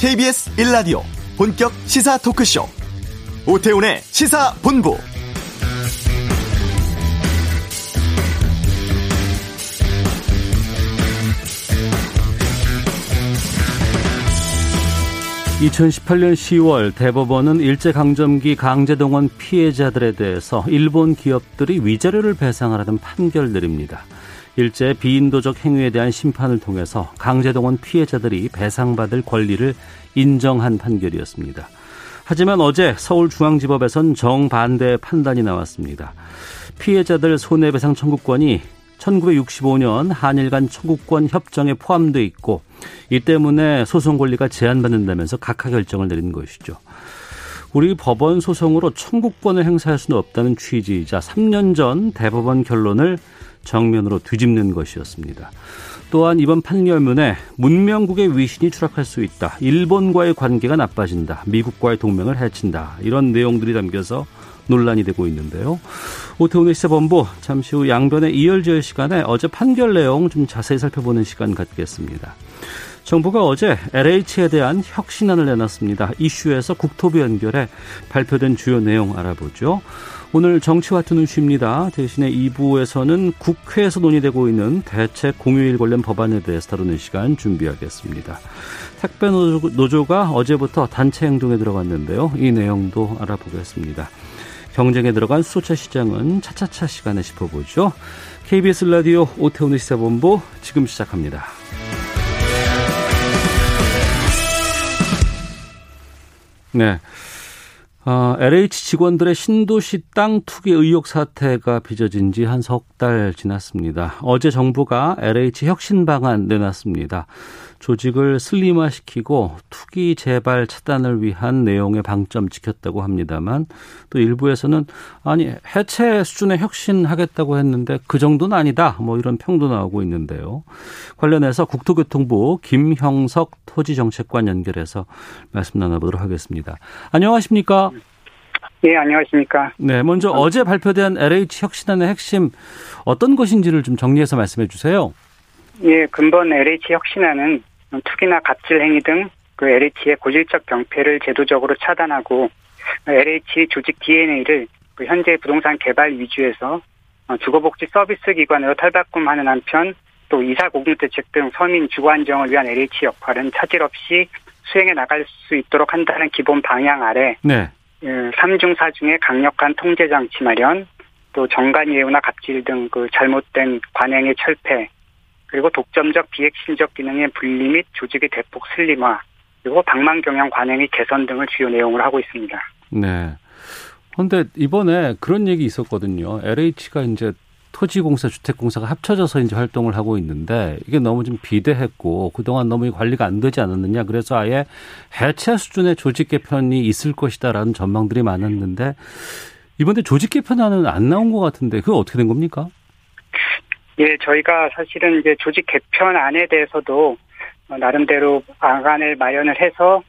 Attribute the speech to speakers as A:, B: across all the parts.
A: KBS 1라디오 본격 시사 토크쇼 오태훈의 시사본부
B: (2018년 10월) 대법원은 일제강점기 강제동원 피해자들에 대해서 일본 기업들이 위자료를 배상하라는 판결 내립니다. 일제 비인도적 행위에 대한 심판을 통해서 강제동원 피해자들이 배상받을 권리를 인정한 판결이었습니다. 하지만 어제 서울중앙지법에선 정반대 판단이 나왔습니다. 피해자들 손해배상 청구권이 1965년 한일 간 청구권 협정에 포함돼 있고 이 때문에 소송 권리가 제한받는다면서 각하 결정을 내린 것이죠. 우리 법원 소송으로 청구권을 행사할 수는 없다는 취지이자 3년 전 대법원 결론을 정면으로 뒤집는 것이었습니다. 또한 이번 판결문에 문명국의 위신이 추락할 수 있다. 일본과의 관계가 나빠진다. 미국과의 동맹을 해친다. 이런 내용들이 담겨서 논란이 되고 있는데요. 오태훈의 시사본부 잠시 후 양변의 이열지열 시간에 어제 판결 내용 좀 자세히 살펴보는 시간 갖겠습니다. 정부가 어제 LH에 대한 혁신안을 내놨습니다. 이슈에서 국토부 연결해 발표된 주요 내용 알아보죠. 오늘 정치와 투는 쉽니다. 대신에 2부에서는 국회에서 논의되고 있는 대책 공휴일 관련 법안에 대해서 다루는 시간 준비하겠습니다. 택배 노조가 어제부터 단체 행동에 들어갔는데요. 이 내용도 알아보겠습니다. 경쟁에 들어간 수소차 시장은 차차차 시간에 짚어보죠. KBS 라디오 오태훈의 시사본부 지금 시작합니다. 네. 어, LH 직원들의 신도시 땅 투기 의혹 사태가 빚어진 지 한 석 달 지났습니다. 어제 정부가 LH 혁신 방안 내놨습니다. 조직을 슬림화시키고 투기 재발 차단을 위한 내용의 방점 지켰다고 합니다만 또 일부에서는 아니 해체 수준의 혁신하겠다고 했는데 그 정도는 아니다 뭐 이런 평도 나오고 있는데요. 관련해서 국토교통부 김형석 토지정책관 연결해서 말씀 나눠보도록 하겠습니다. 안녕하십니까?
C: 네, 안녕하십니까?
B: 네, 먼저 어제 발표된 LH 혁신안의 핵심 어떤 것인지를 좀 정리해서 말씀해 주세요.
C: 예, 근본 LH 혁신안은 투기나 갑질 행위 등 그 LH의 고질적 병폐를 제도적으로 차단하고 LH 조직 DNA를 그 현재 부동산 개발 위주에서 어, 주거복지 서비스 기관으로 탈바꿈하는 한편 또 이사 공급 대책 등 서민 주거 안정을 위한 LH 역할은 차질 없이 수행해 나갈 수 있도록 한다는 기본 방향 아래 네. 3중 예, 4중의 강력한 통제 장치 마련, 또 정관 예우나 갑질 등 그 잘못된 관행의 철폐, 그리고 독점적 비핵심적 기능의 분리 및 조직의 대폭 슬림화, 그리고 방망 경영 관행의 개선 등을 주요 내용을 하고 있습니다.
B: 네. 그런데 이번에 그런 얘기 있었거든요. LH가 이제 토지공사, 주택공사가 합쳐져서 이제 활동을 하고 있는데 이게 너무 좀 비대했고 그동안 너무 관리가 안 되지 않았느냐. 그래서 아예 해체 수준의 조직 개편이 있을 것이다라는 전망들이 많았는데 이번에 조직 개편안은 안 나온 것 같은데 그건 어떻게 된 겁니까?
C: 예, 저희가 사실은 이제 조직 개편안에 대해서도 어, 나름대로 방안을 마련을 해서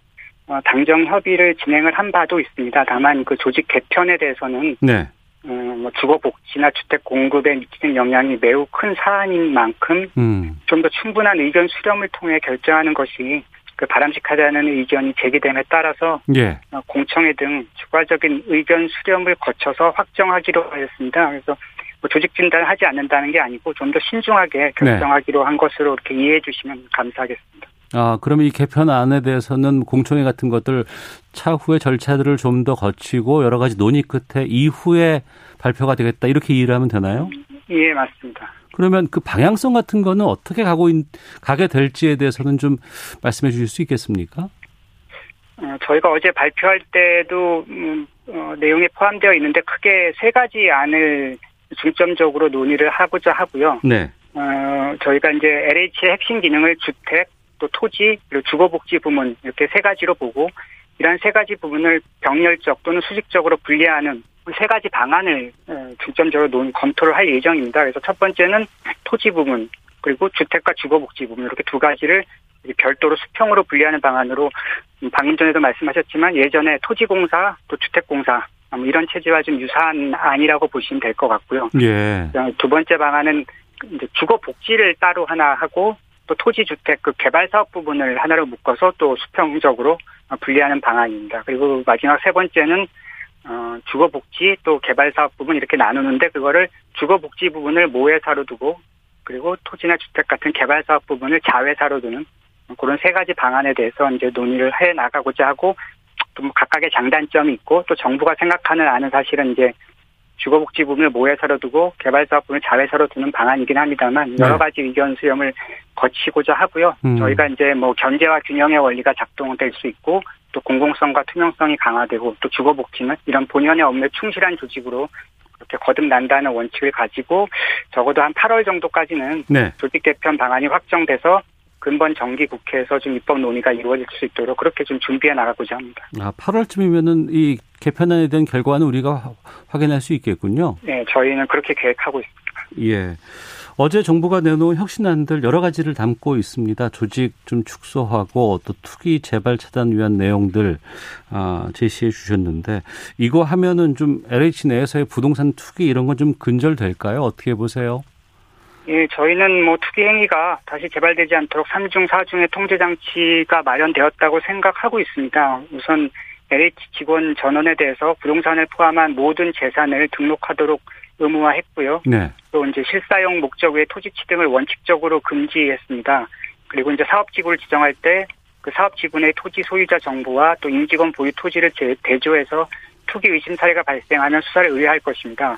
C: 어, 당정 협의를 진행을 한 바도 있습니다. 다만 그 조직 개편에 대해서는 네. 어, 뭐 주거 복지나 주택 공급에 미치는 영향이 매우 큰 사안인 만큼 음. 좀더 충분한 의견 수렴을 통해 결정하는 것이 그 바람직하다는 의견이 제기됨에 따라서 예. 공청회 등 추가적인 의견 수렴을 거쳐서 확정하기로 하였습니다. 그래서 뭐 조직 진단을 하지 않는다는 게 아니고 좀 더 신중하게 결정하기로 네. 한 것으로 이렇게 이해해 주시면 감사하겠습니다.
B: 아, 그러면 이 개편안에 대해서는 공청회 같은 것들 차후에 절차들을 좀 더 거치고 여러 가지 논의 끝에 이후에 발표가 되겠다 이렇게 이해를 하면 되나요?
C: 예, 맞습니다.
B: 그러면 그 방향성 같은 거는 어떻게 가고 있, 가게 될지에 대해서는 좀 말씀해 주실 수 있겠습니까?
C: 어, 저희가 어제 발표할 때도 음, 어, 내용에 포함되어 있는데 크게 세 가지 안을 중점적으로 논의를 하고자 하고요. 네. 어, 저희가 이제 LH의 핵심 기능을 주택, 또 토지, 그리고 주거복지 부문 이렇게 세 가지로 보고 이러한 세 가지 부분을 병렬적 또는 수직적으로 분리하는 세 가지 방안을 어, 중점적으로 논, 검토를 할 예정입니다. 그래서 첫 번째는 토지 부분 그리고 주택과 주거복지 부분 이렇게 두 가지를 별도로 수평으로 분리하는 방안으로 음, 방금 전에도 말씀하셨지만 예전에 토지공사 또 주택공사 뭐 이런 체제와 좀 유사한 안이라고 보시면 될 것 같고요. 예. 두 번째 방안은 이제 주거 복지를 따로 하나 하고 또 토지 주택 그 개발 사업 부분을 하나로 묶어서 또 수평적으로 분리하는 방안입니다. 그리고 마지막 세 번째는 어, 주거복지 또 개발사업 부분 이렇게 나누는데 그거를 주거복지 부분을 모회사로 두고 그리고 토지나 주택 같은 개발사업 부분을 자회사로 두는 그런 세 가지 방안에 대해서 이제 논의를 해 나가고자 하고 또뭐 각각의 장단점이 있고 또 정부가 생각하는 안은 사실은 이제 주거복지 부분을 모회사로 두고 개발사업 부분을 자회사로 두는 방안이긴 합니다만 여러 가지 의견 수렴을 거치고자 하고요.
B: 음.
C: 저희가 이제 뭐 견제와 균형의 원리가 작동될 수 있고 또 공공성과 투명성이 강화되고 또 주거복지는 이런 본연의 업무에 충실한 조직으로 그렇게 거듭난다는 원칙을 가지고 적어도 한 8월 정도까지는
B: 네.
C: 조직 개편 방안이 확정돼서 근본 정기 국회에서 좀 입법 논의가 이루어질 수 있도록 그렇게 좀 준비해 나가고자 합니다.
B: 아, 8월쯤이면은 이 개편안에 대한 결과는 우리가 화- 확인할 수 있겠군요.
C: 네, 저희는 그렇게 계획하고 있습니다.
B: 예. 어제 정부가 내놓은 혁신안들 여러 가지를 담고 있습니다. 조직 좀 축소하고 또 투기 재발 차단 위한 내용들 아, 제시해 주셨는데 이거 하면은 좀 LH 내에서의 부동산 투기 이런 건 좀 근절될까요? 어떻게 보세요?
C: 예, 저희는 뭐 투기 행위가 다시 재발되지 않도록 3중, 4중의 통제 장치가 마련되었다고 생각하고 있습니다. 우선 LH 직원 전원에 대해서 부동산을 포함한 모든 재산을 등록하도록 의무화했고요.
B: 네.
C: 또 이제 실사용 목적 외 토지 취득을 원칙적으로 금지했습니다. 그리고 이제 사업 지구를 지정할 때 그 사업 지구 내 토지 소유자 정보와 또 임직원 보유 토지를 제- 대조해서 투기 의심 사례가 발생하면 수사를 의뢰할 것입니다.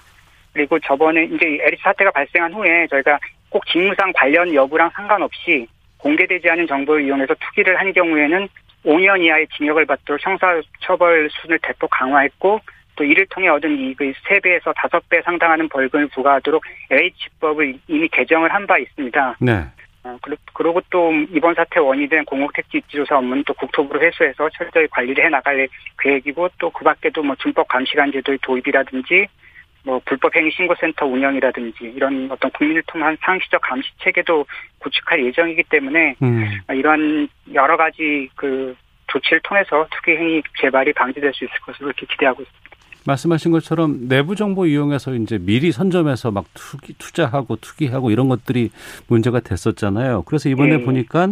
C: 그리고 저번에 이제 LH 사태가 발생한 후에 저희가 꼭 직무상 관련 여부랑 상관없이 공개되지 않은 정보를 이용해서 투기를 한 경우에는 5년 이하의 징역을 받도록 형사처벌 수준을 대폭 강화했고 또 이를 통해 얻은 이익의 3배에서 5배 상당하는 벌금을 부과하도록 LH법을 이미 개정을 한 바 있습니다.
B: 네.
C: 어, 그리- 그리고 또 이번 사태 원인이 된 공공택지 입지조사 업무는 또 국토부로 회수해서 철저히 관리를 해나갈 계획이고 또 그 밖에도 뭐 준법 감시관 제도의 도입이라든지 뭐 불법 행위 신고센터 운영이라든지 이런 어떤 국민을 통한 상시적 감시 체계도 구축할 예정이기 때문에
B: 음.
C: 이런 여러 가지 그 조치를 통해서 투기 행위 재발이 방지될 수 있을 것으로 이렇게 기대하고 있습니다.
B: 말씀하신 것처럼 내부 정보 이용해서 이제 미리 선점해서 막 투기, 투자하고 투기하고 이런 것들이 문제가 됐었잖아요. 그래서 이번에
C: 예.
B: 보니까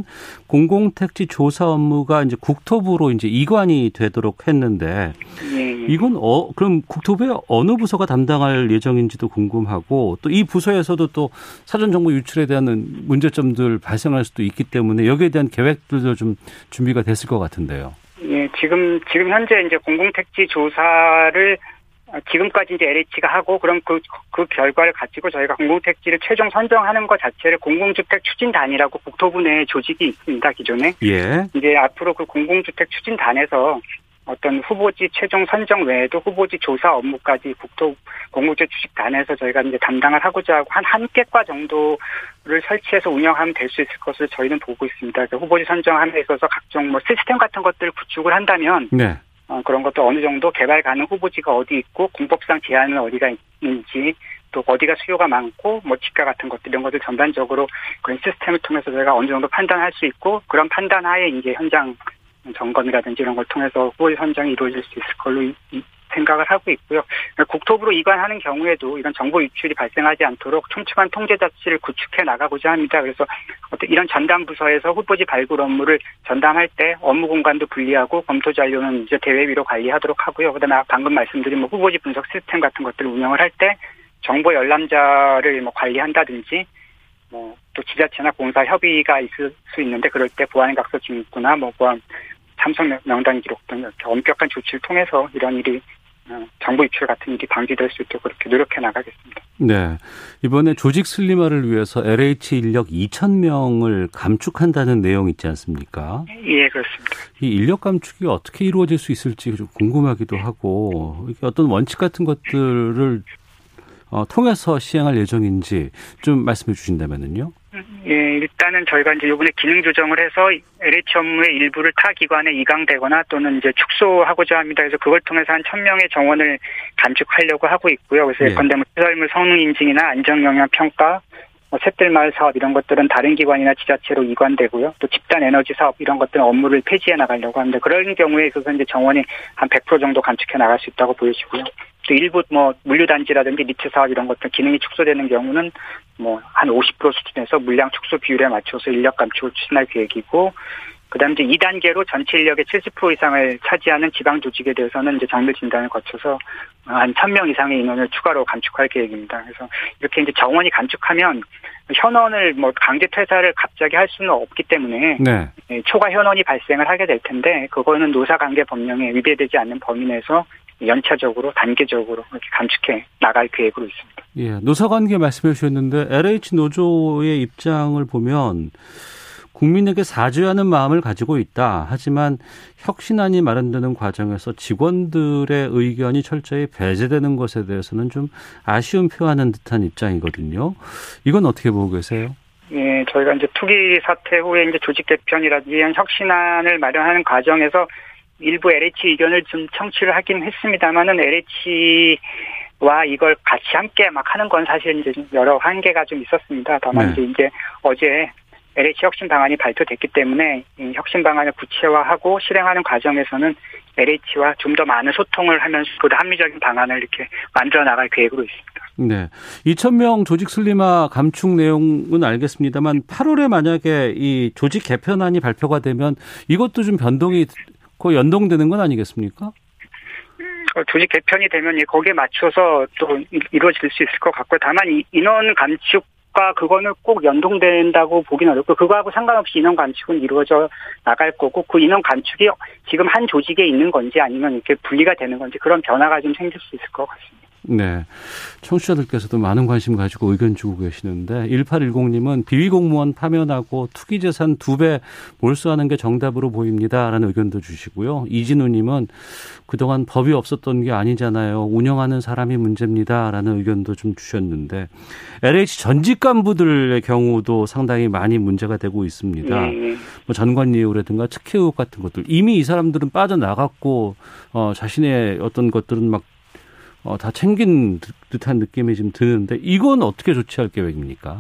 B: 공공택지 조사 업무가 이제 국토부로 이제 이관이 되도록 했는데
C: 예, 예.
B: 이건 어 그럼 국토부의 어느 부서가 담당할 예정인지도 궁금하고 또 이 부서에서도 또 사전 정보 유출에 대한 문제점들 발생할 수도 있기 때문에 여기에 대한 계획들도 좀 준비가 됐을 것 같은데요.
C: 예, 지금, 지금 현재 이제 공공택지 조사를 어, 지금까지 이제 LH가 하고 그럼 그, 그 결과를 가지고 저희가 공공택지를 최종 선정하는 것 자체를 공공주택 추진단이라고 국토부 내 조직이 있습니다, 기존에.
B: 예.
C: 이제 앞으로 그 공공주택 추진단에서 어떤 후보지 최종 선정 외에도 후보지 조사 업무까지 국토 공공주택 추진단에서 저희가 이제 담당을 하고자 하고 한 한 개과 정도를 설치해서 운영하면 될 수 있을 것을 저희는 보고 있습니다. 그러니까 후보지 선정함에 있어서 각종 뭐 시스템 같은 것들을 구축을 한다면
B: 네.
C: 어, 그런 것도 어느 정도 개발 가능 후보지가 어디 있고 공법상 제한은 어디가 있는지 또 어디가 수요가 많고 뭐 지가 같은 것들 이런 것들 전반적으로 그런 시스템을 통해서 저희가 어느 정도 판단할 수 있고 그런 판단 하에 이제 현장 점검이라든지 이런 걸 통해서 후보지 선정이 이루어질 수 있을 걸로 생각을 하고 있고요. 국토부로 이관하는 경우에도 이런 정보 유출이 발생하지 않도록 촘촘한 통제 자치를 구축해 나가고자 합니다. 그래서 어떤 이런 전담 부서에서 후보지 발굴 업무를 전담할 때 업무 공간도 분리하고 검토 잔료는 이제 대회 위로 관리하도록 하고요. 그다음에 방금 말씀드린 뭐 후보지 분석 시스템 같은 것들을 운영을 할 때 정보 열람자를 뭐 관리한다든지 뭐 또 지자체나 공사 협의가 있을 수 있는데 그럴 때 보안 각서 증구나 뭐 보안 참석 명- 명단 기록 등 이렇게 엄격한 조치를 통해서 이런 일이 어, 정보 유출 같은 일이 방지될 수 있도록 그렇게 노력해 나가겠습니다.
B: 네. 이번에 조직 슬림화를 위해서 LH 인력 2,000명을 감축한다는 내용 있지 않습니까?
C: 예, 그렇습니다.
B: 이 인력 감축이 어떻게 이루어질 수 있을지 좀 궁금하기도 하고 어떤 원칙 같은 것들을 어, 통해서 시행할 예정인지 좀 말씀해 주신다면은요.
C: 예, 일단은 저희가 이제 이번에 기능 조정을 해서 LH 업무의 일부를 타 기관에 이강되거나 또는 이제 축소하고자 합니다. 그래서 그걸 통해서 한 1000명의 정원을 감축하려고 하고 있고요. 그래서
B: 예.
C: 예컨대 뭐 시설물 성능 인증이나 안전 영향 평가, 뭐 새뜰마을 사업 이런 것들은 다른 기관이나 지자체로 이관되고요. 또 집단 에너지 사업 이런 것들은 업무를 폐지해 나가려고 하는데 그런 경우에 있어서 이제 정원이 한 100% 정도 감축해 나갈 수 있다고 보여지고요. 또 일부 뭐 물류단지라든지 리츠 사업 이런 것들 기능이 축소되는 경우는 뭐 한 50% 수준에서 물량 축소 비율에 맞춰서 인력 감축을 추진할 계획이고 그다음 이제 2단계로 전체 인력의 70% 이상을 차지하는 지방 조직에 대해서는 이제 정밀 진단을 거쳐서 한 1000명 이상의 인원을 추가로 감축할 계획입니다. 그래서 이렇게 이제 정원이 감축하면 현원을 뭐 강제 퇴사를 갑자기 할 수는 없기 때문에 네. 예, 초과 현원이 발생을 하게 될 텐데 그거는 노사 관계 법령에 위배되지 않는 범위 내에서 연차적으로 단계적으로 이렇게 감축해 나갈 계획으로 있습니다.
B: 예, 노사관계 말씀해 주셨는데 LH 노조의 입장을 보면 국민에게 사죄하는 마음을 가지고 있다. 하지만 혁신안이 마련되는 과정에서 직원들의 의견이 철저히 배제되는 것에 대해서는 좀 아쉬움 표하는 듯한 입장이거든요. 이건 어떻게 보고 계세요?
C: 예, 저희가 이제 투기 사태 후에 이제 조직 개편이라든지 이런 혁신안을 마련하는 과정에서 일부 LH 의견을 좀 청취를 하긴 했습니다만은 LH 와 이걸 같이 함께 막 하는 건 사실 이제 여러 한계가 좀 있었습니다. 다만 네. 이제 어제 LH 혁신 방안이 발표됐기 때문에 이 혁신 방안을 구체화하고 실행하는 과정에서는 LH와 좀 더 많은 소통을 하면서 보다 합리적인 방안을 이렇게 만들어 나갈 계획으로 있습니다.
B: 네. 2,000명 조직 슬림화 감축 내용은 알겠습니다만 8월에 만약에 이 조직 개편안이 발표가 되면 이것도 좀 변동이 그 연동되는 건 아니겠습니까?
C: 어, 조직 개편이 되면 거기에 맞춰서 또 이루어질 수 있을 것 같고요. 다만 인원 감축 과 그거는 꼭 연동된다고 보기는 어렵고 그거하고 상관없이 인원 감축은 이루어져 나갈 거고 그 인원 감축이 지금 한 조직에 있는 건지 아니면 이렇게 분리가 되는 건지 그런 변화가 좀 생길 수 있을 것 같습니다.
B: 네. 청취자들께서도 많은 관심 가지고 의견 주고 계시는데 1810님은 비위 공무원 파면하고 투기 재산 두 배 몰수하는 게 정답으로 보입니다라는 의견도 주시고요. 이진우 님은 그동안 법이 없었던 게 아니잖아요. 운영하는 사람이 문제입니다라는 의견도 좀 주셨는데 LH 전직 간부들의 경우도 상당히 많이 문제가 되고 있습니다. 네. 뭐 전관 예우라든가 특혜 의혹 같은 것들 이미 이 사람들은 빠져나갔고 어 자신의 어떤 것들은 막 어, 다 챙긴 듯한 느낌이 좀 드는데 이건 어떻게 조치할 계획입니까?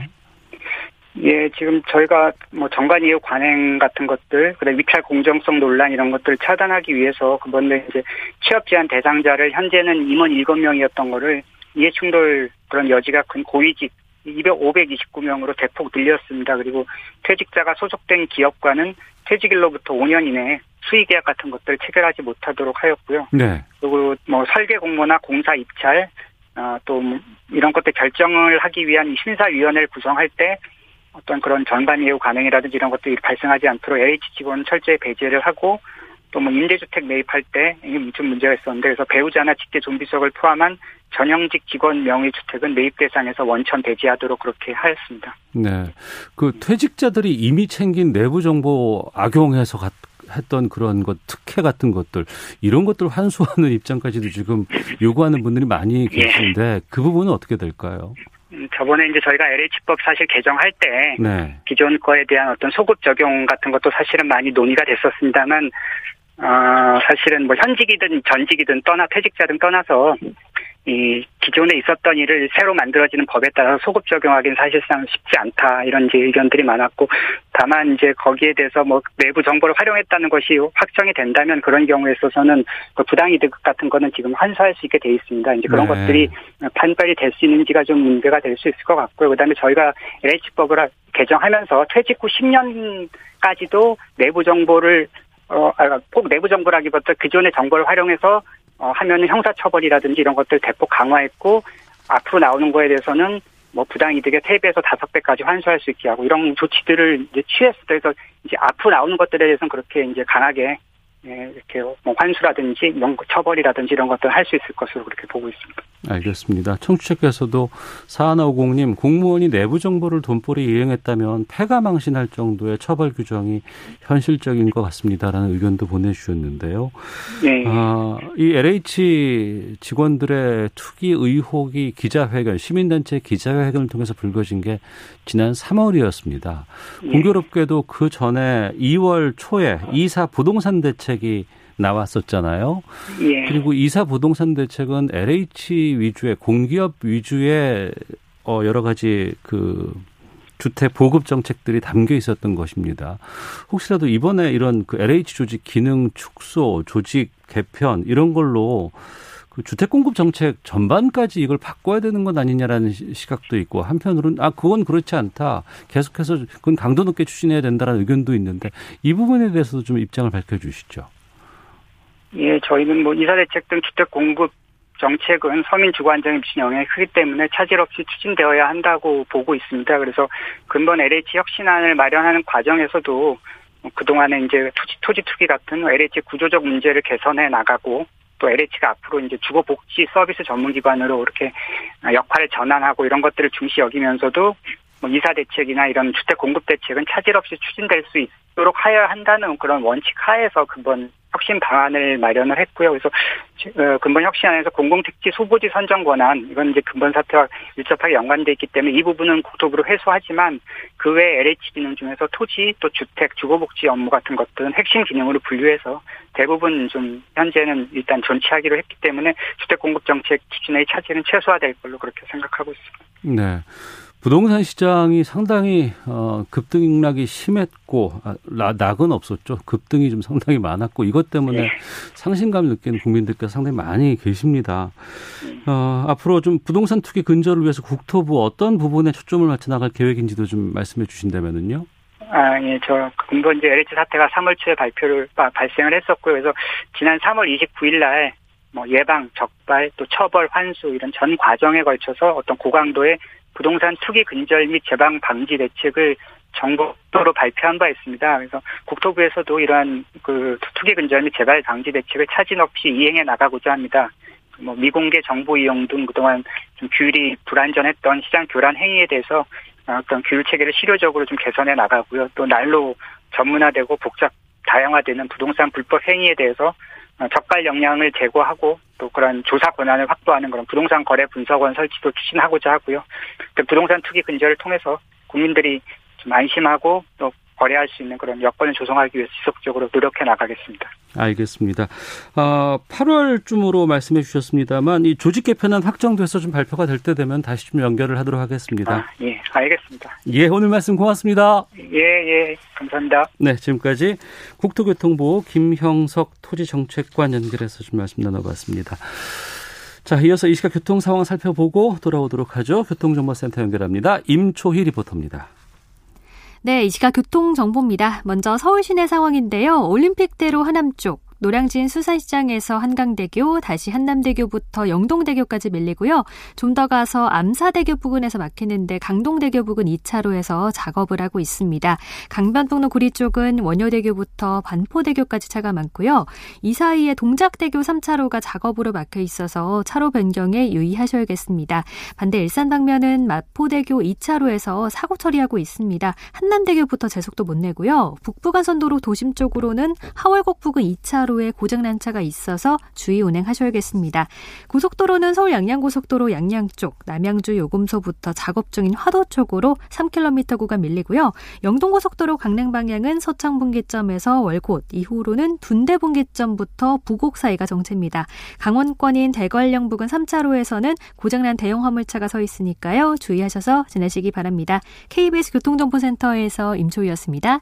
C: 예, 지금 저희가 뭐 정관 이후 관행 같은 것들, 그다음 위찰 공정성 논란 이런 것들을 차단하기 위해서 그번에 이제 취업 제한 대상자를 현재는 임원 7명이었던 거를 이해 충돌 그런 여지가 큰 고위직 200, 529명으로 대폭 늘렸습니다. 그리고 퇴직자가 소속된 기업과는 퇴직일로부터 5년 이내에 수의 계약 같은 것들을 체결하지 못하도록 하였고요. 네. 그리고 뭐 설계 공모나 공사 입찰 어, 또뭐 이런 것들 결정을 하기 위한 심사위원회를 구성할 때 어떤 그런 전반 예우 가능이라든지 이런 것들이 발생하지 않도록 LH 직원 철저히 배제를 하고 또 뭐 임대주택 매입할 때 이게 좀 문제가 있었는데 그래서 배우자나 직계 좀비석을 포함한 전형직 직원 명의 주택은 매입 대상에서 원천 배제하도록 그렇게 하였습니다.
B: 네. 그 퇴직자들이 이미 챙긴 내부 정보 악용해서 했던 그런 것 특혜 같은 것들 이런 것들 환수하는 입장까지도 지금 요구하는 분들이 많이 예. 계신데 예. 그 부분은 어떻게 될까요?
C: 음, 저번에 이제 저희가 LH법 사실 개정할 때 네. 기존 거에 대한 어떤 소급 적용 같은 것도 사실은 많이 논의가 됐었습니다만 어, 사실은 뭐 현직이든 전직이든 떠나 퇴직자든 떠나서 이 기존에 있었던 일을 새로 만들어지는 법에 따라서 소급 적용하기는 사실상 쉽지 않다 이런 이제 의견들이 많았고 다만 이제 거기에 대해서 뭐 내부 정보를 활용했다는 것이 확정이 된다면 그런 경우에 있어서는 그 부당이득 같은 거는 지금 환수할 수 있게 돼 있습니다. 이제 그런 네. 것들이 판별이 될 수 있는지가 좀 문제가 될 수 있을 것 같고요. 그다음에 저희가 LH법을 개정하면서 퇴직 후 10년까지도 내부 정보를 어, 아, 꼭 내부 정보라기보다 기존의 정보를 활용해서 어, 하면은 형사처벌이라든지 이런 것들 대폭 강화했고 앞으로 나오는 거에 대해서는 뭐 부당이득의 3배에서 5배까지 환수할 수 있게 하고 이런 조치들을 이제 취했을 때 그래서 이제 앞으로 나오는 것들에 대해서는 그렇게 이제 강하게 예, 이렇게 뭐 환수라든지 처벌이라든지 이런 것들 할 수 있을 것으로 그렇게 보고 있습니다.
B: 알겠습니다. 청취자께서도 4150님 공무원이 내부 정보를 돈벌이 이행했다면 폐가망신할 정도의 처벌 규정이 현실적인 것 같습니다라는 의견도 보내주셨는데요. 네. 아, 이 LH 직원들의 투기 의혹이 기자회견, 시민단체 기자회견을 통해서 불거진 게 지난 3월이었습니다. 네. 공교롭게도 그 전에 2월 초에 이사 부동산 대책 이 나왔었잖아요. 예. 그리고 이사 부동산 대책은 LH 위주의 공기업 위주의 어 여러 가지 그 주택 보급 정책들이 담겨 있었던 것입니다. 혹시라도 이번에 이런 그 LH 조직 기능 축소, 조직 개편 이런 걸로 그 주택 공급 정책 전반까지 이걸 바꿔야 되는 건 아니냐라는 시각도 있고 한편으로는 아 그건 그렇지 않다. 계속해서 그건 강도 높게 추진해야 된다라는 의견도 있는데 이 부분에 대해서도 좀 입장을 밝혀 주시죠.
C: 예, 저희는 뭐 이사 대책 등 주택 공급 정책은 서민 주거 안정에 미치는 영향이 크기 때문에 차질 없이 추진되어야 한다고 보고 있습니다. 그래서 근본 LH 혁신안을 마련하는 과정에서도 그동안에 이제 토지, 토지 투기 같은 LH 구조적 문제를 개선해 나가고 또 LH가 앞으로 이제 주거복지 서비스 전문기관으로 이렇게 역할을 전환하고 이런 것들을 중시 여기면서도 뭐 이사 대책이나 이런 주택 공급 대책은 차질 없이 추진될 수 있도록 하여야 한다는 그런 원칙 하에서 근본 혁신 방안을 마련을 했고요. 그래서 어, 근본 혁신안에서 공공택지 소보지 선정 권한 이건 이제 근본 사태와 밀접하게 연관돼 있기 때문에 이 부분은 국토부로 회수하지만 그 외 LH 기능 중에서 토지 또 주택 주거복지 업무 같은 것들은 핵심 기능으로 분류해서 대부분 좀 현재는 일단 존치하기로 했기 때문에 주택 공급 정책 기준의 차질은 최소화될 걸로 그렇게 생각하고 있습니다.
B: 네. 부동산 시장이 상당히 어, 급등락이 심했고 아, 낙은 없었죠. 급등이 좀 상당히 많았고 이것 때문에 네. 상신감을 느끼는 국민들께서 상당히 많이 계십니다. 어, 앞으로 좀 부동산 투기 근절을 위해서 국토부 어떤 부분에 초점을 맞춰 나갈 계획인지도 좀 말씀해 주신다면은요.
C: 아, 예, 저, 근본 이제 LH 사태가 3월 초에 발표를, 아, 발생을 했었고요. 그래서 지난 3월 29일 날, 뭐, 예방, 적발, 또 처벌, 환수, 이런 전 과정에 걸쳐서 어떤 고강도의 부동산 투기 근절 및 재방 방지 대책을 정부로 발표한 바 있습니다. 그래서 국토부에서도 이러한 그 투기 근절 및 재발 방지 대책을 차진 없이 이행해 나가고자 합니다. 뭐 미공개 정보 이용 등 그동안 좀 규율이 불안전했던 시장 교란 행위에 대해서 어떤 규율 체계를 실효적으로 좀 개선해 나가고요. 또 날로 전문화되고 복잡 다양화되는 부동산 불법 행위에 대해서 어, 적발 역량을 제고하고 또 그런 조사 권한을 확보하는 그런 부동산 거래 분석원 설치도 추진하고자 하고요. 그 부동산 투기 근절을 통해서 국민들이 좀 안심하고 또 거래할 수 있는 그런 여건을 조성하기 위해서 지속적으로 노력해 나가겠습니다.
B: 알겠습니다. 어, 8월쯤으로 말씀해 주셨습니다만 이 조직 개편안 확정돼서 좀 발표가 될 때 되면 다시 좀 연결을 하도록 하겠습니다. 아,
C: 예, 알겠습니다.
B: 예, 오늘 말씀 고맙습니다.
C: 예, 예, 감사합니다.
B: 네, 지금까지 국토교통부 김형석 토지정책관 연결해서 좀 말씀 나눠봤습니다. 자, 이어서 이 시각 교통 상황 살펴보고 돌아오도록 하죠. 교통정보센터 연결합니다. 임초희 리포터입니다.
D: 네, 이 시각 교통정보입니다. 먼저 서울 시내 상황인데요. 올림픽대로 하남 쪽 노량진 수산시장에서 한강대교, 다시 한남대교부터 영동대교까지 밀리고요. 좀 더 가서 암사대교 부근에서 막히는데 강동대교 부근 2차로에서 작업을 하고 있습니다. 강변북로 구리 쪽은 원효대교부터 반포대교까지 차가 많고요. 이 사이에 동작대교 3차로가 작업으로 막혀 있어서 차로 변경에 유의하셔야겠습니다. 반대 일산 방면은 마포대교 2차로에서 사고 처리하고 있습니다. 한남대교부터 제속도 못 내고요. 북부간선도로 도심 쪽으로는 하월곡 부근 2차로 고속도로에 고장난 차가 있어서 주의 운행하셔야겠습니다. 고속도로는 서울 양양고속도로 양양 쪽 남양주 요금소부터 작업 중인 화도 쪽으로 3km 구간 밀리고요. 영동고속도로 강릉 방향은 서창 분기점에서 월곶 이후로는 둔대 분기점부터 부곡 사이가 정체입니다. 강원권인 대관령 부근 3차로에서는 고장난 대형 화물차가 서 있으니까요. 주의하셔서 지내시기 바랍니다. KBS 교통정보센터에서 임초희였습니다.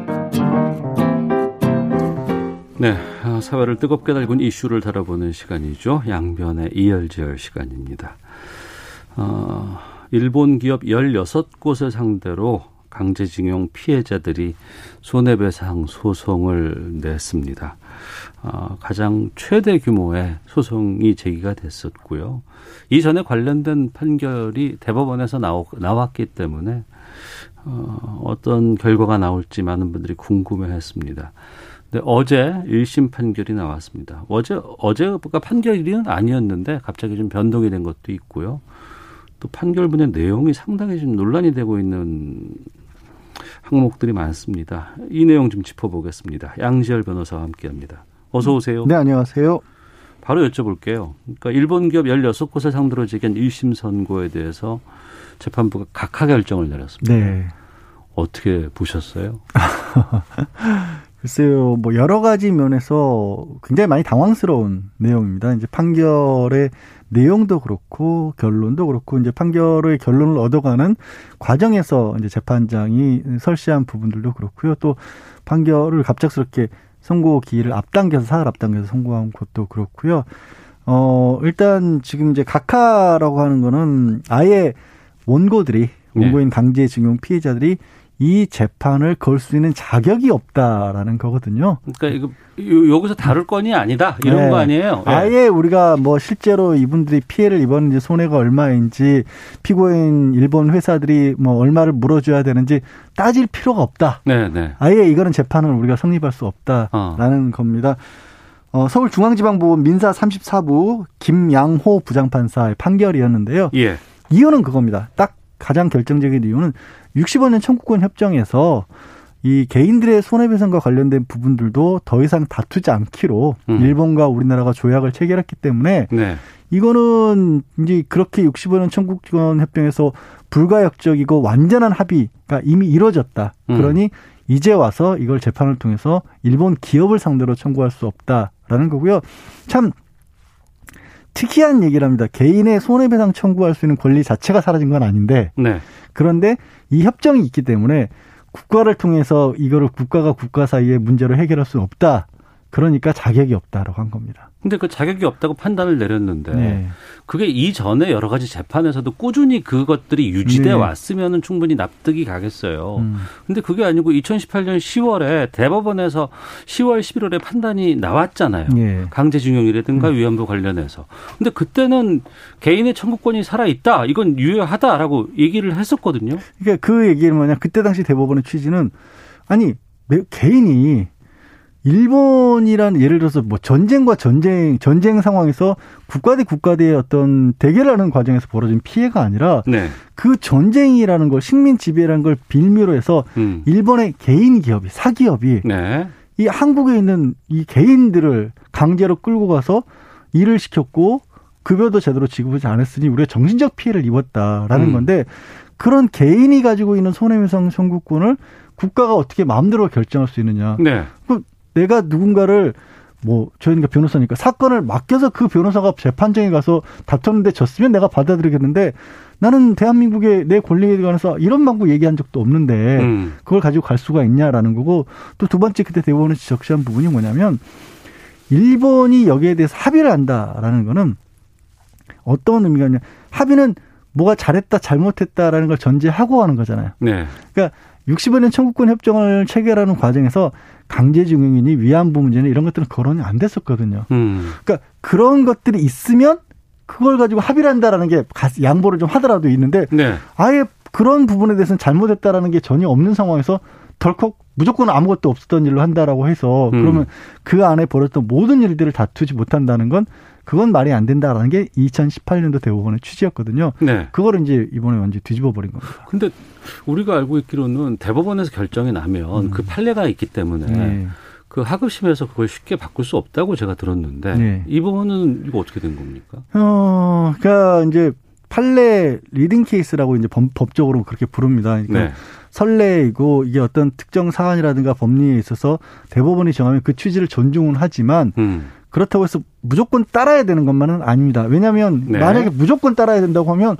B: 네, 아, 사회를 뜨겁게 달군 이슈를 다뤄보는 시간이죠. 양변의 이열지열 시간입니다. 어, 일본 기업 16곳을 상대로 강제징용 피해자들이 손해배상 소송을 냈습니다. 어, 가장 최대 규모의 소송이 제기가 됐었고요. 이전에 관련된 판결이 대법원에서 나오, 나왔기 때문에 어, 어떤 결과가 나올지 많은 분들이 궁금해 했습니다. 네, 어제 1심 판결이 나왔습니다. 어제, 어제가 판결일은 아니었는데 갑자기 좀 변동이 된 것도 있고요. 또 판결문의 내용이 상당히 좀 논란이 되고 있는 항목들이 많습니다. 이 내용 좀 짚어보겠습니다. 양지열 변호사와 함께 합니다. 어서 오세요.
E: 네, 안녕하세요.
B: 바로 여쭤볼게요. 그러니까 일본 기업 16곳을 상대로 제기한 1심 선고에 대해서 재판부가 각하 결정을 내렸습니다. 네. 어떻게 보셨어요?
E: 글쎄요, 뭐 여러 가지 면에서 굉장히 많이 당황스러운 내용입니다. 이제 판결의 내용도 그렇고 결론도 그렇고 이제 판결의 결론을 얻어가는 과정에서 이제 재판장이 설시한 부분들도 그렇고요. 또 판결을 갑작스럽게 선고 기일을 앞당겨서 사흘 앞당겨서 선고한 것도 그렇고요. 어, 일단 지금 이제 각하라고 하는 거는 아예 원고들이 네. 원고인 강제징용 피해자들이 이 재판을 걸 수 있는 자격이 없다라는 거거든요.
B: 그러니까 이거 여기서 다룰 건이 아니다 이런 네. 거 아니에요?
E: 네. 아예 우리가 뭐 실제로 이분들이 피해를 입었는지 손해가 얼마인지 피고인 일본 회사들이 뭐 얼마를 물어줘야 되는지 따질 필요가 없다. 네, 네. 아예 이거는 재판을 우리가 성립할 수 없다라는 어. 겁니다. 어, 서울중앙지방법원 민사 34부 김양호 부장판사의 판결이었는데요. 예. 이유는 그겁니다. 딱 가장 결정적인 이유는 65년 청구권 협정에서 이 개인들의 손해배상과 관련된 부분들도 더 이상 다투지 않기로 음. 일본과 우리나라가 조약을 체결했기 때문에 네. 이거는 이제 그렇게 65년 청구권 협정에서 불가역적이고 완전한 합의가 이미 이루어졌다. 음. 그러니 이제 와서 이걸 재판을 통해서 일본 기업을 상대로 청구할 수 없다라는 거고요. 참 특이한 얘기를 합니다. 개인의 손해배상 청구할 수 있는 권리 자체가 사라진 건 아닌데 네. 그런데 이 협정이 있기 때문에 국가를 통해서 이거를 국가가 국가 사이의 문제로 해결할 수 없다. 그러니까 자격이 없다라고 한 겁니다.
B: 근데 그 자격이 없다고 판단을 내렸는데 네. 그게 이전에 여러 가지 재판에서도 꾸준히 그것들이 유지돼 네. 왔으면은 충분히 납득이 가겠어요. 음. 근데 그게 아니고 2018년 10월에 대법원에서 10월 11월에 판단이 나왔잖아요. 네. 강제징용이라든가 음. 위안부 관련해서. 근데 그때는 개인의 청구권이 살아 있다. 이건 유효하다라고 얘기를 했었거든요.
E: 그러니까 그 얘기는 뭐냐? 그때 당시 대법원의 취지는 아니 개인이 일본이란 예를 들어서 뭐 전쟁과 전쟁 전쟁 상황에서 국가 대 국가 대의 어떤 대결하는 과정에서 벌어진 피해가 아니라 네. 그 전쟁이라는 걸 식민 지배라는 걸 빌미로 해서 음. 일본의 개인 기업이 사기업이 네. 이 한국에 있는 이 개인들을 강제로 끌고 가서 일을 시켰고 급여도 제대로 지급하지 않았으니 우리가 정신적 피해를 입었다라는 음. 건데 그런 개인이 가지고 있는 손해배상 청구권을 국가가 어떻게 마음대로 결정할 수 있느냐. 네. 그 내가 누군가를 뭐 저희가 변호사니까 사건을 맡겨서 그 변호사가 재판장에 가서 다퉜는데 졌으면 내가 받아들이겠는데 나는 대한민국의 내 권리에 관해서 이런 방법 얘기한 적도 없는데 음. 그걸 가지고 갈 수가 있냐라는 거고 또 두 번째 그때 대법원에서 적시한 부분이 뭐냐면 일본이 여기에 대해서 합의를 한다라는 거는 어떤 의미가 있냐 합의는 뭐가 잘했다 잘못했다라는 걸 전제하고 하는 거잖아요. 네. 그러니까 65년 청구권 협정을 체결하는 과정에서 강제징용이니 위안부 문제는 이런 것들은 거론이 안 됐었거든요. 음. 그러니까 그런 것들이 있으면 그걸 가지고 합의를 한다라는 게 양보를 좀 하더라도 있는데 네. 아예 그런 부분에 대해서는 잘못했다라는 게 전혀 없는 상황에서 덜컥 무조건 아무것도 없었던 일로 한다라고 해서 음. 그러면 그 안에 벌었던 모든 일들을 다투지 못한다는 건 그건 말이 안 된다라는 게 2018년도 대법원의 취지였거든요. 네. 그거를 이제 이번에 완전히 뒤집어 버린 겁니다.
B: 근데 우리가 알고 있기로는 대법원에서 결정이 나면 음. 그 판례가 있기 때문에 네. 그 하급심에서 그걸 쉽게 바꿀 수 없다고 제가 들었는데 네. 이 부분은 이거 어떻게 된 겁니까?
E: 어, 그러니까 이제 판례 leading case라고 이제 법 적으로 그렇게 부릅니다. 그러니까 네. 선례이고 이게 어떤 특정 사안이라든가 법리에 있어서 대법원이 정하면 그 취지를 존중은 하지만 음. 그렇다고 해서 무조건 따라야 되는 것만은 아닙니다. 왜냐하면 네. 만약에 무조건 따라야 된다고 하면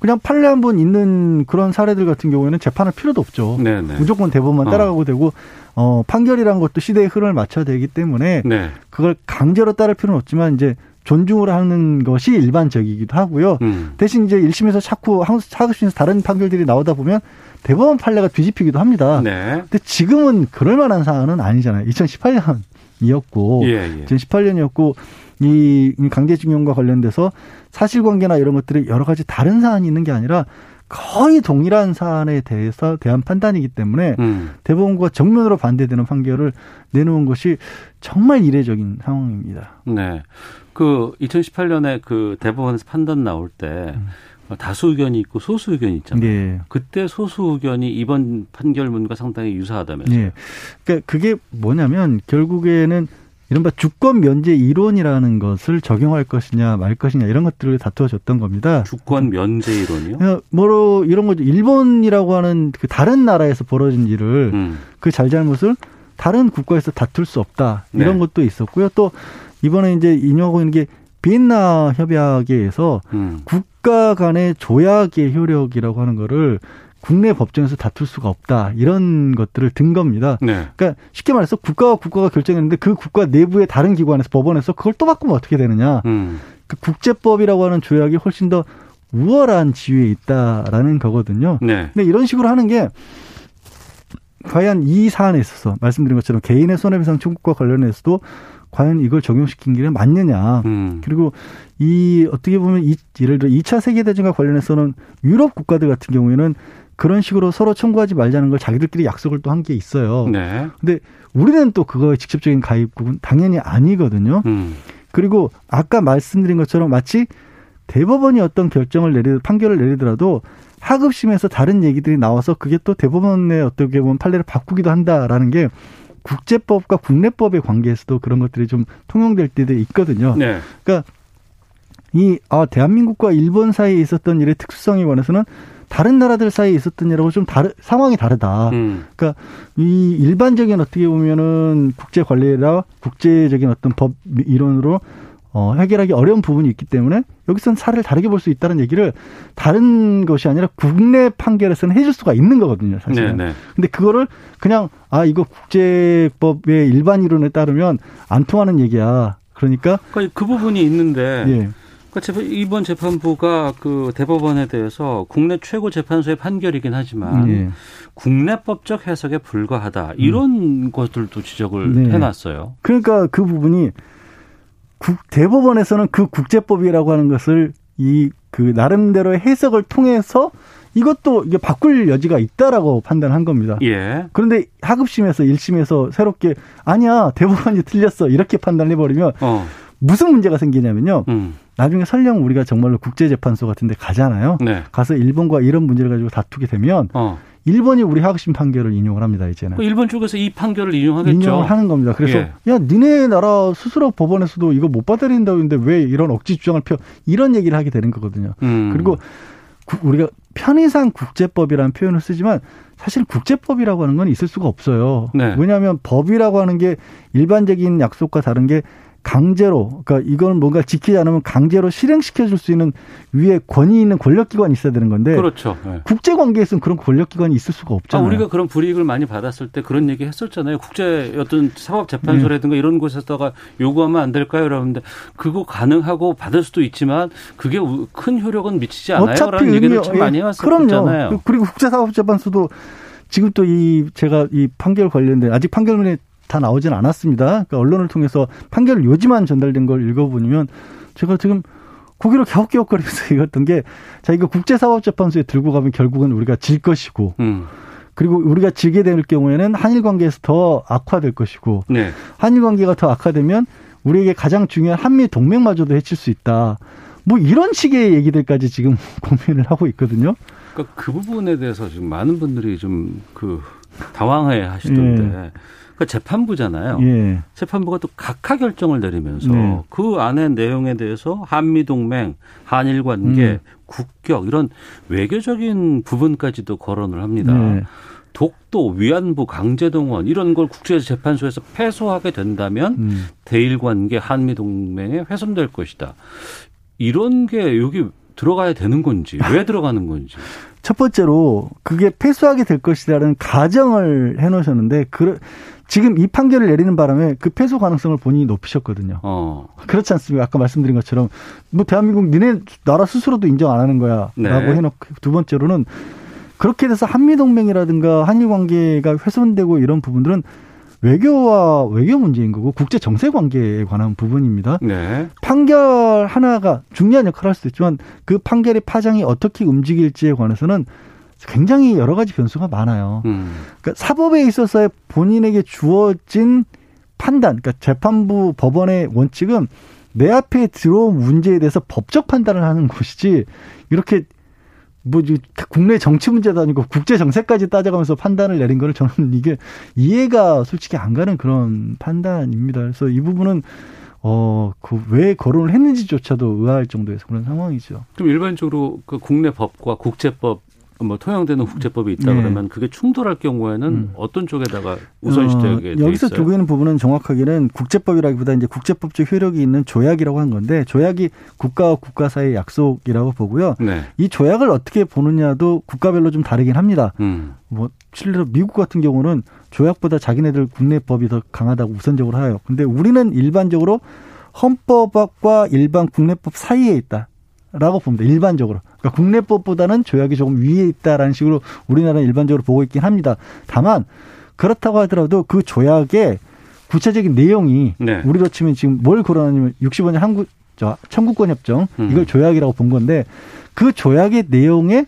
E: 그냥 판례 한 번 있는 그런 사례들 같은 경우에는 재판할 필요도 없죠. 네네. 네. 무조건 대법만 어. 따라가고 어. 되고 어 판결이란 것도 시대의 흐름을 맞춰야 되기 때문에 네. 그걸 강제로 따를 필요는 없지만 이제 존중을 하는 것이 일반적이기도 하고요. 음. 대신 이제 1심에서 자꾸 하급심에서 다른 판결들이 나오다 보면 대법원 판례가 뒤집히기도 합니다. 네. 근데 지금은 그럴 만한 사안은 아니잖아요. 2018년 이었고 예, 예. 2018년이었고 이 강제징용과 관련돼서 사실관계나 이런 것들이 여러 가지 다른 사안이 있는 게 아니라 거의 동일한 사안에 대해서 대한 판단이기 때문에 음. 대법원과 정면으로 반대되는 판결을 내놓은 것이 정말 이례적인 상황입니다.
B: 네. 그 2018년에 그 대법원에서 판단 나올 때 음. 다수 의견이 있고 소수 의견이 있잖아요. 네. 그때 소수 의견이 이번 판결문과 상당히 유사하다면서요. 네.
E: 그러니까 그게 뭐냐면 결국에는 이른바 주권 면제 이론이라는 것을 적용할 것이냐 말 것이냐 이런 것들을 다투어졌던 겁니다.
B: 주권 면제 이론이요?
E: 어, 뭐로 이런 거죠. 일본이라고 하는 그 다른 나라에서 벌어진 일을
B: 음.
E: 그 잘잘못을 다른 국가에서 다툴 수 없다 이런
B: 네.
E: 것도 있었고요. 또 이번에 이제 인용하고 있는 게 비엔나 협약에서
B: 음.
E: 국 가 간의 조약의 효력이라고 하는 거를 국내 법정에서 다툴 수가 없다 이런 것들을 든 겁니다.
B: 네.
E: 그러니까 쉽게 말해서 국가와 국가가 결정했는데 그 국가 내부의 다른 기관에서 법원에서 그걸 또 바꾸면 어떻게 되느냐?
B: 음.
E: 그 국제법이라고 하는 조약이 훨씬 더 우월한 지위에 있다라는 거거든요.
B: 네.
E: 근데 이런 식으로 하는 게 과연 이 사안에 있어서 말씀드린 것처럼 개인의 손해배상 청구과 관련해서도 과연 이걸 적용시킨 게 맞느냐.
B: 음.
E: 그리고 이 어떻게 보면 이, 예를 들어 2차 세계 대전과 관련해서는 유럽 국가들 같은 경우에는 그런 식으로 서로 청구하지 말자는 걸 자기들끼리 약속을 또 한 게 있어요.
B: 네.
E: 근데 우리는 또 그거에 직접적인 가입국은 당연히 아니거든요.
B: 음.
E: 그리고 아까 말씀드린 것처럼 마치 대법원이 어떤 결정을 내리 판결을 내리더라도 하급심에서 다른 얘기들이 나와서 그게 또 대법원의 어떻게 보면 판례를 바꾸기도 한다라는 게 국제법과 국내법의 관계에서도 그런 것들이 좀 통용될 때도 있거든요.
B: 네.
E: 그러니까 이 아, 대한민국과 일본 사이에 있었던 일의 특수성에 관해서는 다른 나라들 사이에 있었던 일하고 좀 다르 상황이 다르다.
B: 음.
E: 그러니까 이 일반적인 어떻게 보면은 국제 관리라 국제적인 어떤 법 이론으로 어, 해결하기 어려운 부분이 있기 때문에 여기서는 사례를 다르게 볼 수 있다는 얘기를 다른 것이 아니라 국내 판결에서는 해줄 수가 있는 거거든요,
B: 네,
E: 사실은.
B: 네.
E: 근데 그거를 그냥 아 이거 국제법의 일반 이론에 따르면 안 통하는 얘기야. 그러니까
B: 그러니까 그 부분이 있는데
E: 예.
B: 그러니까 이번 재판부가 그 대법원에 대해서 국내 최고 재판소의 판결이긴 하지만
E: 예.
B: 국내법적 해석에 불과하다 이런 것들도 지적을
E: 음. 네.
B: 해놨어요.
E: 그러니까 그 부분이 국, 대법원에서는 그 국제법이라고 하는 것을 이 그 나름대로의 해석을 통해서 이것도 이게 바꿀 여지가 있다라고 판단한 겁니다.
B: 예.
E: 그런데 하급심에서 1심에서 새롭게 아니야 대법원이 틀렸어 이렇게 판단해 버리면
B: 어.
E: 무슨 문제가 생기냐면요.
B: 음.
E: 나중에 설령 우리가 정말로 국제재판소 같은 데 가잖아요.
B: 네.
E: 가서 일본과 이런 문제를 가지고 다투게 되면
B: 어.
E: 일본이 우리 하급심 판결을 인용을 합니다 이제는.
B: 그 일본 쪽에서 이 판결을 인용하겠죠.
E: 인용을 하는 겁니다. 그래서
B: 예.
E: 야 니네 나라 스스로 법원에서도 이거 못 받아들인다고 했는데 왜 이런 억지 주장을 펴 이런 얘기를 하게 되는 거거든요.
B: 음.
E: 그리고 구- 우리가 편의상 국제법이라는 표현을 쓰지만 사실 국제법이라고 하는 건 있을 수가 없어요.
B: 네.
E: 왜냐하면 법이라고 하는 게 일반적인 약속과 다른 게 강제로 그러니까 이건 뭔가 지키지 않으면 강제로 실행시켜 줄 수 있는 위에 권위 있는 권력 기관이 있어야 되는 건데
B: 그렇죠. 예.
E: 국제 관계에서는 그런 권력 기관이 있을 수가
B: 아,
E: 없잖아요.
B: 우리가 그런 불이익을 많이 받았을 때 그런 얘기 했었잖아요. 국제 어떤 사법 재판소라든가
E: 네.
B: 이런 곳에다가 요구하면 안 될까요? 여러분들 그거 가능하고 받을 수도 있지만 그게 우- 큰 효력은 미치지 않아요. 라는 얘기를 참
E: 예,
B: 많이
E: 해왔었잖아요. 그리고 국제 사법 재판소도 지금 또 이 제가 이 판결 관련된 아직 판결문이 다 나오진 않았습니다. 그러니까 언론을 통해서 판결 요지만 전달된 걸 읽어보면 제가 지금 고개를 갸웃갸웃거리면서 읽었던 게 자 이거 국제사법재판소에 들고 가면 결국은 우리가 질 것이고
B: 음.
E: 그리고 우리가 지게 될 경우에는 한일 관계에서 더 악화될 것이고
B: 네.
E: 한일 관계가 더 악화되면 우리에게 가장 중요한 한미 동맹마저도 해칠 수 있다. 뭐 이런 식의 얘기들까지 지금 고민을 하고 있거든요.
B: 그러니까 그 부분에 대해서 지금 많은 분들이 좀 그 당황해 하시던데. 그 재판부잖아요.
E: 예.
B: 재판부가 또 각하 결정을 내리면서
E: 네.
B: 그 안에 내용에 대해서 한미 동맹, 한일 관계,
E: 음.
B: 국격 이런 외교적인 부분까지도 거론을 합니다.
E: 네.
B: 독도, 위안부, 강제동원 이런 걸 국제재판소에서 패소하게 된다면
E: 음.
B: 대일 관계, 한미 동맹에 훼손될 것이다. 이런 게 여기 들어가야 되는 건지 왜 들어가는 건지.
E: 첫 번째로 그게 패소하게 될 것이라는 가정을 해놓으셨는데 그 지금 이 판결을 내리는 바람에 그 패소 가능성을 본인이 높이셨거든요.
B: 어.
E: 그렇지 않습니까? 아까 말씀드린 것처럼 뭐 대한민국 니네 나라 스스로도 인정 안 하는 거야라고
B: 네.
E: 해놓고 두 번째로는 그렇게 돼서 한미 동맹이라든가 한일 관계가 훼손되고 이런 부분들은 외교와 외교 문제인 거고 국제 정세 관계에 관한 부분입니다.
B: 네.
E: 판결 하나가 중요한 역할을 할 수도 있지만 그 판결의 파장이 어떻게 움직일지에 관해서는 굉장히 여러 가지 변수가 많아요.
B: 음.
E: 그러니까 사법에 있어서의 본인에게 주어진 판단, 그러니까 재판부 법원의 원칙은 내 앞에 들어온 문제에 대해서 법적 판단을 하는 곳이지 이렇게 뭐 국내 정치 문제도 아니고 국제 정세까지 따져가면서 판단을 내린 거를 저는 이게 이해가 솔직히 안 가는 그런 판단입니다. 그래서 이 부분은 어, 그 왜 거론을 했는지조차도 의아할 정도의 그런 상황이죠.
B: 그럼 일반적으로 그 국내 법과 국제법 뭐 통용되는 국제법이 있다 네. 그러면 그게 충돌할 경우에는 음. 어떤 쪽에다가 우선시 되게 어,
E: 여기서 두고 있는 부분은 정확하게는 국제법이라기보다 이제 국제법적 효력이 있는 조약이라고 한 건데 조약이 국가와 국가 사이의 약속이라고 보고요. 네. 이 조약을 어떻게 보느냐도 국가별로 좀 다르긴 합니다. 음. 뭐 실제로 미국 같은 경우는 조약보다 자기네들 국내법이 더 강하다고 우선적으로 하요. 근데 우리는 일반적으로 헌법과 일반 국내법 사이에 있다. 라고 봅니다. 일반적으로. 그러니까 국내법보다는 조약이 조금 위에 있다라는 식으로 우리나라는 일반적으로 보고 있긴 합니다. 다만 그렇다고 하더라도 그 조약의 구체적인 내용이 네. 우리로 치면 지금 뭘 거론하냐면 65년 한국 저 청구권 협정 음. 이걸 조약이라고 본 건데 그 조약의 내용에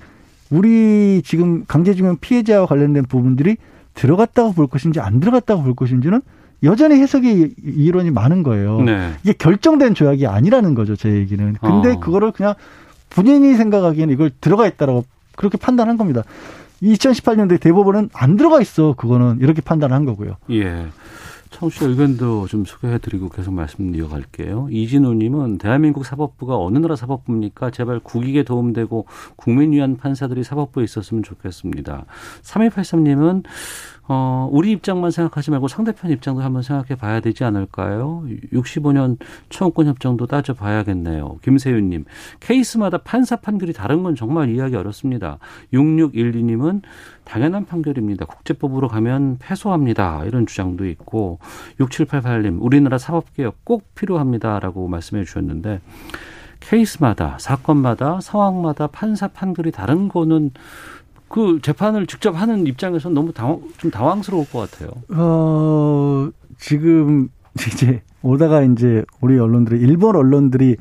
E: 우리 지금 강제징용 피해자와 관련된 부분들이 들어갔다고 볼 것인지 안 들어갔다고 볼 것인지는 여전히 해석의 이론이 많은 거예요. 네. 이게 결정된 조약이 아니라는 거죠, 제 얘기는. 근데 어. 그거를 그냥 본인이 생각하기에는 이걸 들어가 있다라고 그렇게 판단한 겁니다. 2018년도에 대법원은 안 들어가 있어. 그거는 이렇게 판단한 거고요.
B: 예. 청취자 의견도 좀 소개해드리고 계속 말씀 이어갈게요. 이진우님은 대한민국 사법부가 어느 나라 사법부입니까? 제발 국익에 도움되고 국민 위한 판사들이 사법부에 있었으면 좋겠습니다. 3283님은 어, 우리 입장만 생각하지 말고 상대편 입장도 한번 생각해 봐야 되지 않을까요? 65년 청구권 협정도 따져 봐야겠네요. 김세윤님, 케이스마다 판사 판결이 다른 건 정말 이해하기 어렵습니다. 6612님은 당연한 판결입니다. 국제법으로 가면 패소합니다. 이런 주장도 있고, 6788님, 우리나라 사법개혁 꼭 필요합니다 라고 말씀해 주셨는데, 케이스마다, 사건마다, 상황마다 판사 판결이 다른 거는 그 재판을 직접 하는 입장에서는 너무 당황, 좀 당황스러울 것 같아요.
E: 어, 지금 이제 오다가 이제 우리 언론들이 일본 언론들이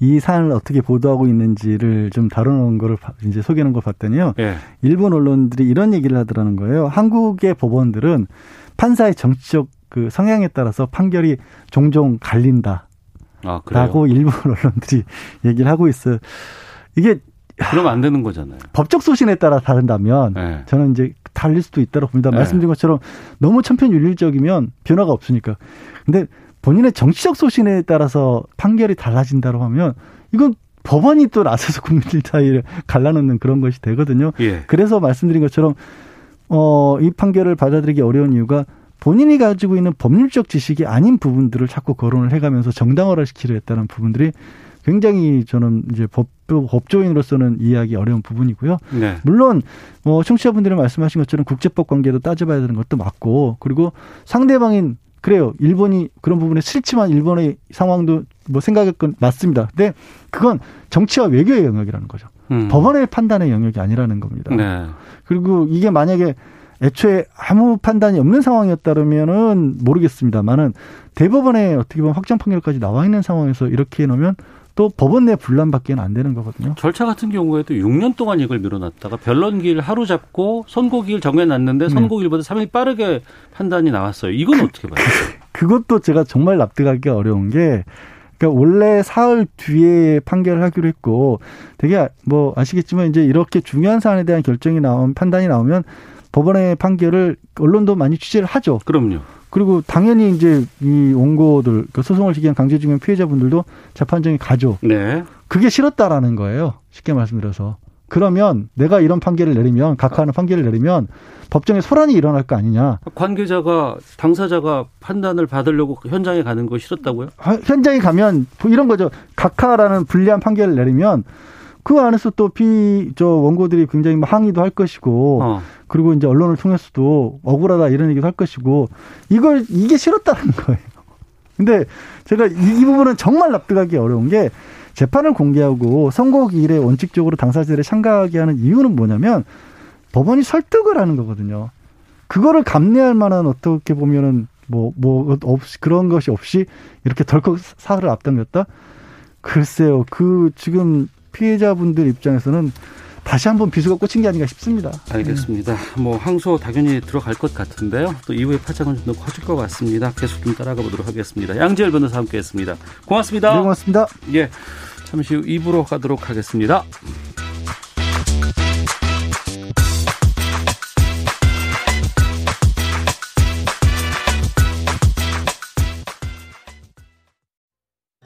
E: 이 사안을 어떻게 보도하고 있는지를 좀 다루는 거를 이제 소개하는 걸 봤더니요. 예. 일본 언론들이 이런 얘기를 하더라는 거예요. 한국의 법원들은 판사의 정치적 그 성향에 따라서 판결이 종종 갈린다. 아, 라고 일본 언론들이 얘기를 하고 있어요. 이게
B: 그러면 안 되는 거잖아요.
E: 법적 소신에 따라 다른다면 네. 저는 이제 달릴 수도 있다고 봅니다. 네. 말씀드린 것처럼 너무 천편일률적이면 변화가 없으니까. 근데 본인의 정치적 소신에 따라서 판결이 달라진다고 하면 이건 법원이 또 나서서 국민들 사이를 갈라놓는 그런 것이 되거든요. 예. 그래서 말씀드린 것처럼 어, 이 판결을 받아들이기 어려운 이유가 본인이 가지고 있는 법률적 지식이 아닌 부분들을 자꾸 거론을 해가면서 정당화를 시키려 했다는 부분들이 굉장히 저는 이제 법 법조인으로서는 이해하기 어려운 부분이고요. 네. 물론 뭐 청취자분들이 말씀하신 것처럼 국제법 관계도 따져봐야 되는 것도 맞고 그리고 상대방인 그래요. 일본이 그런 부분에 싫지만 일본의 상황도 뭐 생각할 건 맞습니다. 근데 그건 정치와 외교의 영역이라는 거죠. 음. 법원의 판단의 영역이 아니라는 겁니다. 네. 그리고 이게 만약에 애초에 아무 판단이 없는 상황이었다면은 모르겠습니다만은 대법원에 어떻게 보면 확정 판결까지 나와 있는 상황에서 이렇게 해놓으면 또 법원 내 분란밖에는 안 되는 거거든요.
B: 절차 같은 경우에도 6년 동안 이걸 미뤄놨다가 변론기일 하루 잡고 선고기일 정해놨는데 네. 선고기일보다 3일 빠르게 판단이 나왔어요. 이건 그, 어떻게 봐요?
E: 그것도 제가 정말 납득하기 어려운 게 그러니까 원래 사흘 뒤에 판결을 하기로 했고 되게 뭐 아시겠지만 이제 이렇게 중요한 사안에 대한 결정이 나온 판단이 나오면 법원의 판결을 언론도 많이 취재를 하죠.
B: 그럼요.
E: 그리고 당연히 이제 이 원고들 그 소송을 제기한 강제징용 피해자분들도 재판정에 가죠. 네. 그게 싫었다라는 거예요. 쉽게 말씀드려서. 그러면 내가 이런 판결을 내리면 각하하는 판결을 내리면 법정에 소란이 일어날 거 아니냐.
B: 관계자가 당사자가 판단을 받으려고 현장에 가는 거 싫었다고요?
E: 현장에 가면 이런 거죠. 각하라는 불리한 판결을 내리면 그 안에서 또 피 저 원고들이 굉장히 뭐 항의도 할 것이고 어. 그리고 이제 언론을 통해서도 억울하다 이런 얘기도 할 것이고 이걸 이게 싫었다는 거예요. 근데 제가 이, 이 부분은 정말 납득하기 어려운 게 재판을 공개하고 선고 기일에 원칙적으로 당사자들을 참가하게 하는 이유는 뭐냐면 법원이 설득을 하는 거거든요. 그거를 감내할 만한 어떻게 보면은 뭐, 뭐, 없이, 그런 것이 없이 이렇게 덜컥 사흘을 앞당겼다? 글쎄요. 그, 지금 피해자분들 입장에서는 다시 한번 비수가 꽂힌 게 아닌가 싶습니다.
B: 알겠습니다. 뭐 항소 당연히 들어갈 것 같은데요. 또 이후에 파장은 좀 더 커질 것 같습니다. 계속 좀 따라가 보도록 하겠습니다. 양지열 변호사 함께했습니다. 고맙습니다.
E: 네, 고맙습니다.
B: 예, 잠시 후 2부로 가도록 하겠습니다.